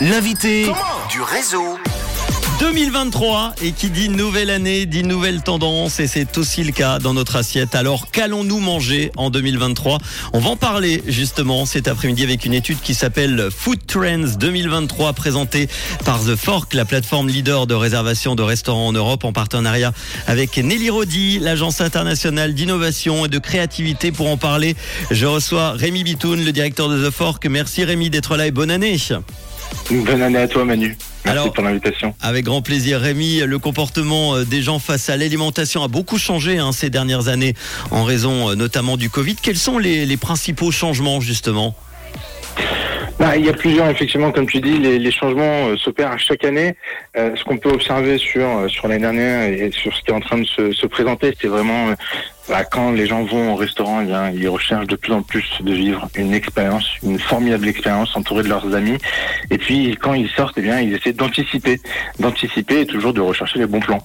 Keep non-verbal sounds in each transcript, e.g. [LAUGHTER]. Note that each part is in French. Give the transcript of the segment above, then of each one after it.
L'invité du réseau. 2023 et qui dit nouvelle année dit nouvelle tendance et c'est aussi le cas dans notre assiette. Alors qu'allons-nous manger en 2023 On va en parler justement cet après-midi avec une étude qui s'appelle Food Trends 2023 présentée par The Fork, la plateforme leader de réservation de restaurants en Europe en partenariat avec Nelly Rodi, l'agence internationale d'innovation et de créativité pour en parler. Je reçois Rémi Bitoun, le directeur de The Fork. Merci Rémi d'être là et bonne année. Bonne année à toi Manu. Merci Alors, pour l'invitation. Avec grand plaisir, Rémi. Le comportement euh, des gens face à l'alimentation a beaucoup changé hein, ces dernières années en raison euh, notamment du Covid. Quels sont les, les principaux changements justement? Bah, il y a plusieurs, effectivement, comme tu dis, les, les changements euh, s'opèrent à chaque année. Euh, ce qu'on peut observer sur sur l'année dernière et sur ce qui est en train de se, se présenter, c'est vraiment bah, quand les gens vont au restaurant, bien, ils recherchent de plus en plus de vivre une expérience, une formidable expérience entourée de leurs amis. Et puis, quand ils sortent, eh bien, ils essaient d'anticiper, d'anticiper et toujours de rechercher les bons plans.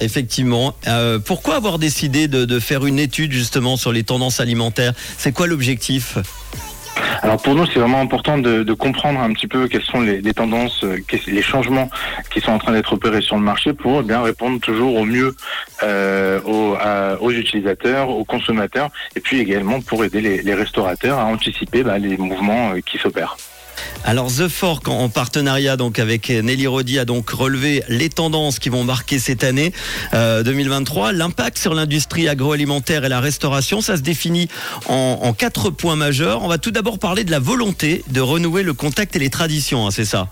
Effectivement. Euh, pourquoi avoir décidé de faire une étude justement sur les tendances alimentaires? C'est quoi l'objectif? Alors pour nous, c'est vraiment important de, comprendre un petit peu quelles sont les, les tendances, euh, les changements qui sont en train d'être opérés sur le marché pour eh bien répondre toujours au mieux euh, aux, utilisateurs, aux consommateurs, et puis également pour aider les, les restaurateurs à anticiper bah, les mouvements euh, qui s'opèrent. Alors The Fork en en partenariat avec Nelly Rodi a donc relevé les tendances qui vont marquer cette année euh, 2023. L'impact sur l'industrie agroalimentaire et la restauration, ça se définit en, en quatre points majeurs. On va tout d'abord parler de la volonté de renouer le contact et les traditions, hein, c'est ça?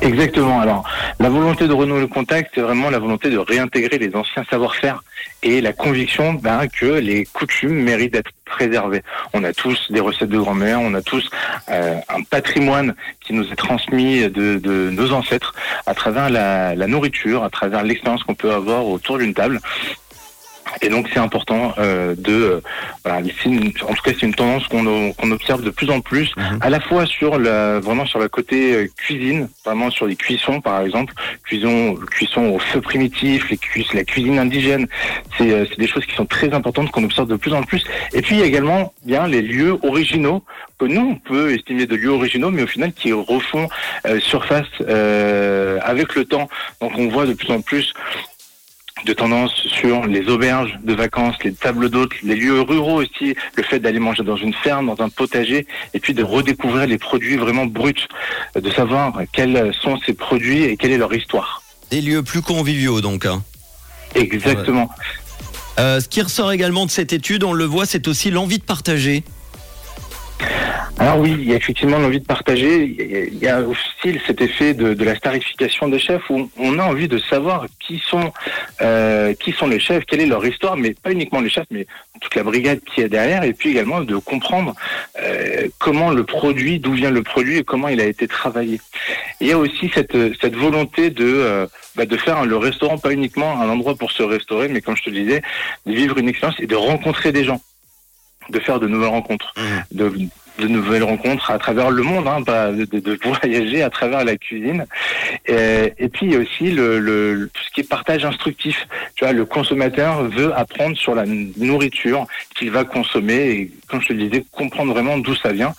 Exactement. Alors, la volonté de renouer le contact, c'est vraiment la volonté de réintégrer les anciens savoir-faire et la conviction ben, que les coutumes méritent d'être préservées. On a tous des recettes de grand-mère, on a tous euh, un patrimoine qui nous est transmis de, nos ancêtres à travers la nourriture, à travers l'expérience qu'on peut avoir autour d'une table. Et donc c'est important euh, de, euh, voilà, une- en tout cas c'est une tendance qu'on qu'on observe de plus en plus, Mhm. à la fois sur la, vraiment sur le côté euh, cuisine, vraiment sur les cuissons par exemple, cuisson, cuisson au feu primitif, les cuis- la cuisine indigène, c'est euh, c'est des choses qui sont très importantes qu'on observe de plus en plus. Et puis il y a également bien les lieux originaux que nous on peut estimer de lieux originaux, mais au final qui refont euh, surface euh, avec le temps. Donc on voit de plus en plus de tendance sur les auberges de vacances, les tables d'hôtes, les lieux ruraux aussi, le fait d'aller manger dans une ferme, dans un potager, et puis de redécouvrir les produits vraiment bruts, de savoir quels sont ces produits et quelle est leur histoire. Des lieux plus conviviaux donc. hein. Exactement. Euh, ce qui ressort également de cette étude, on le voit, c'est aussi l'envie de partager. Alors oui, il y a effectivement l'envie de partager. Il y a aussi cet effet de, de la starification des chefs où on a envie de savoir qui sont euh, qui sont les chefs, quelle est leur histoire, mais pas uniquement les chefs, mais toute la brigade qui est derrière, et puis également de comprendre euh, comment le produit, d'où vient le produit et comment il a été travaillé. Il y a aussi cette cette volonté de euh, bah, de faire le restaurant pas uniquement un endroit pour se restaurer, mais comme je te le disais, de vivre une expérience et de rencontrer des gens, de faire de nouvelles rencontres, de de nouvelles rencontres à travers le monde, hein, pas de, de- [LAUGHS] voyager à travers la cuisine. Et, et puis il y a aussi le, le- tout ce qui est partage instructif. Tu vois, le consommateur veut apprendre sur la nourriture qu'il va consommer et, comme je te disais, comprendre vraiment d'où ça vient.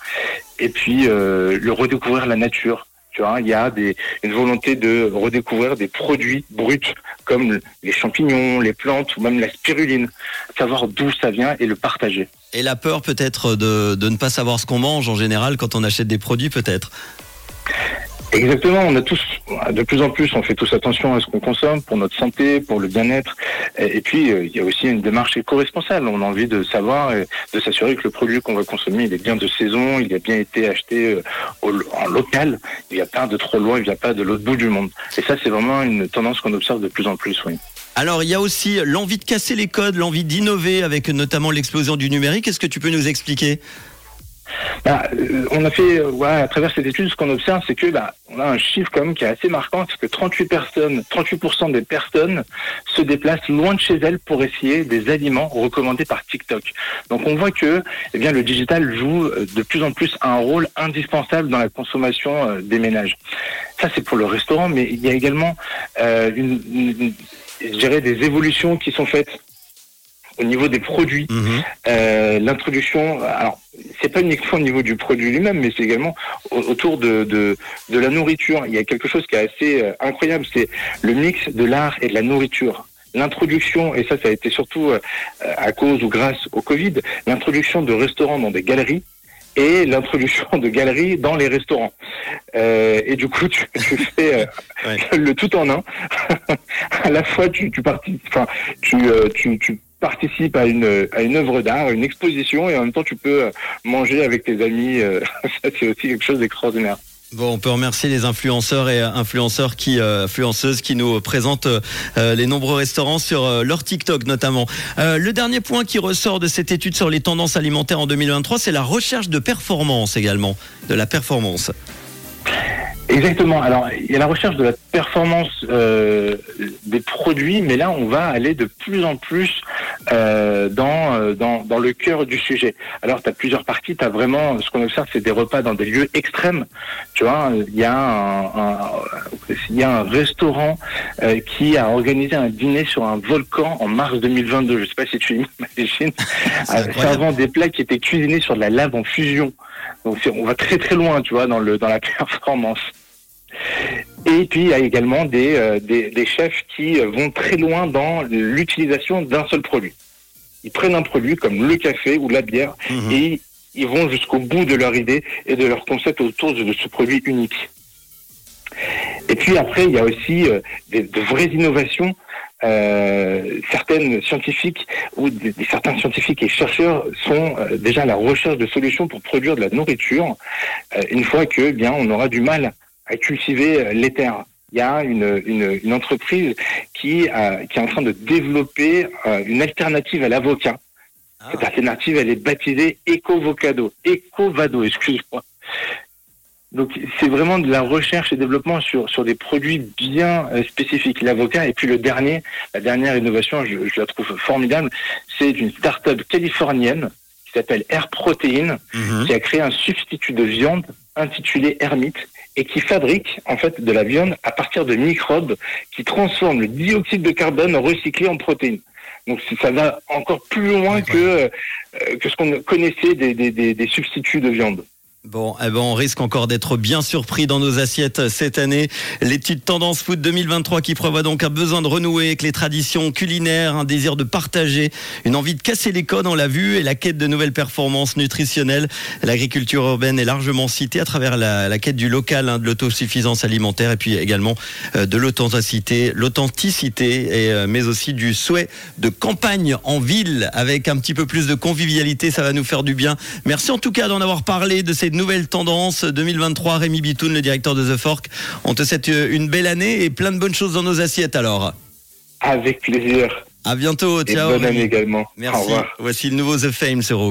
Et puis euh, le redécouvrir la nature. Tu vois, il y a des, une volonté de redécouvrir des produits bruts comme les champignons, les plantes ou même la spiruline. Savoir d'où ça vient et le partager. Et la peur peut-être de, de ne pas savoir ce qu'on mange en général quand on achète des produits peut-être? Exactement, on a tous, de plus en plus, on fait tous attention à ce qu'on consomme pour notre santé, pour le bien-être. Et, puis, euh, il y a aussi une démarche éco-responsable. On a envie de savoir, et de s'assurer que le produit qu'on va consommer, il est bien de saison, il a bien été acheté euh, en local, il n'y a pas de trop loin, il n'y a pas de l'autre bout du monde. Et ça, c'est vraiment une tendance qu'on observe de plus en plus, oui. Alors il y a aussi l'envie de casser les codes, l'envie d'innover avec notamment l'explosion du numérique. Est-ce que tu peux nous expliquer? Bah, euh, on a fait, euh, à travers cette étude, ce qu'on observe, c'est que bah, on a un chiffre quand même qui est assez marquant, c'est que 38 personnes, 38% des personnes se déplacent loin de chez elles pour essayer des aliments recommandés par TikTok. Donc on voit que, eh bien, le digital joue euh, de plus en plus un rôle indispensable dans la consommation des ménages. Ça, c'est pour le restaurant, mais il y a également, euh, une, une- je dirais, des évolutions qui sont faites au niveau des produits. Mhm. Euh, L'introduction, alors c'est pas uniquement au niveau du produit lui-même, mais c'est également au- autour de, de, de la nourriture. Il y a quelque chose qui est assez euh, incroyable, c'est le mix de l'art et de la nourriture. L'introduction, et ça, ça a été surtout euh, à cause ou grâce au Covid, l'introduction de restaurants dans des galeries et l'introduction de galeries dans les restaurants. Euh, et du coup, tu, tu fais euh, [LAUGHS] Ouais. le tout en un. [LAUGHS] à la fois, tu, tu, parti- enfin, tu, euh, tu, tu participes à une, à une œuvre d'art, une exposition, et en même temps, tu peux euh, manger avec tes amis. euh, [LAUGHS] ça, c'est aussi quelque chose d'extraordinaire. Bon, on peut remercier les influenceurs et influenceurs qui, euh, influenceuses qui nous présentent euh, les nombreux restaurants sur euh, leur TikTok notamment. Euh, le dernier point qui ressort de cette étude sur les tendances alimentaires en 2023, c'est la recherche de performance également, de la performance. Exactement. Alors, il y a la recherche de la performance euh, des produits, mais là, on va aller de plus en plus euh, dans, euh, dans, dans le cœur du sujet. Alors, tu as plusieurs parties. Tu as vraiment, ce qu'on observe, c'est des repas dans des lieux extrêmes. Tu vois, il y a un, un- il y a un restaurant euh, qui a organisé un dîner sur un volcan en mars 2022. Je sais pas si tu imagines. [LAUGHS] Euh, servant des plats qui étaient cuisinés sur de la lave en fusion. Donc on va très très loin, tu vois, dans le dans la [LAUGHS] performance. Et puis il y a également des euh, des, des chefs qui euh, vont très loin dans l'utilisation d'un seul produit. Ils prennent un produit comme le café ou la bière Mhm. et ils vont jusqu'au bout de leur idée et de leur concept autour de ce produit unique. Et puis après, il y a aussi euh, des, de vraies innovations. Euh, certaines scientifiques ou des, des- certains scientifiques et chercheurs sont euh, déjà à la recherche de solutions pour produire de la nourriture euh, une fois que eh bien on aura du mal à cultiver euh, les terres. Il y a une, une, une entreprise qui, a- qui est en train de développer euh, une alternative à l'avocat. Ah. Cette alternative, elle est baptisée Ecovocado. Ecovado, excuse-moi. Donc, c'est vraiment de la recherche et développement sur, sur des produits bien euh, spécifiques. L'avocat, et puis le dernier, la dernière innovation, je, je la trouve formidable, c'est une start-up californienne qui s'appelle Air Protein, Mhm. qui a créé un substitut de viande intitulé Hermite et qui fabrique en fait de la viande à partir de microbes qui transforment le dioxyde de carbone recyclé en protéines. Donc ça va encore plus loin que, euh, que ce qu'on connaissait des, des, des, des substituts de viande. Bon, eh ben, on risque encore d'être bien surpris dans nos assiettes cette année. L'étude Tendance Food 2023 qui prévoit donc un besoin de renouer avec les traditions culinaires, un désir de partager, une envie de casser les codes, on l'a vu, et la quête de nouvelles performances nutritionnelles. L'agriculture urbaine est largement citée à travers la, quête du local, hein, de l'autosuffisance alimentaire, et puis également euh, de l'authenticité, l'authenticité, euh, mais aussi du souhait de campagne en ville avec un petit peu plus de convivialité. Ça va nous faire du bien. Merci en tout cas d'en avoir parlé de ces nouvelles tendances 2023. Rémi Bitoun, le directeur de The Fork. On te souhaite euh, une belle année et plein de bonnes choses dans nos assiettes alors. Avec plaisir. À bientôt. Et Ciao. bonne année également. Au Merci. revoir. Voici le nouveau The Fame Rouge.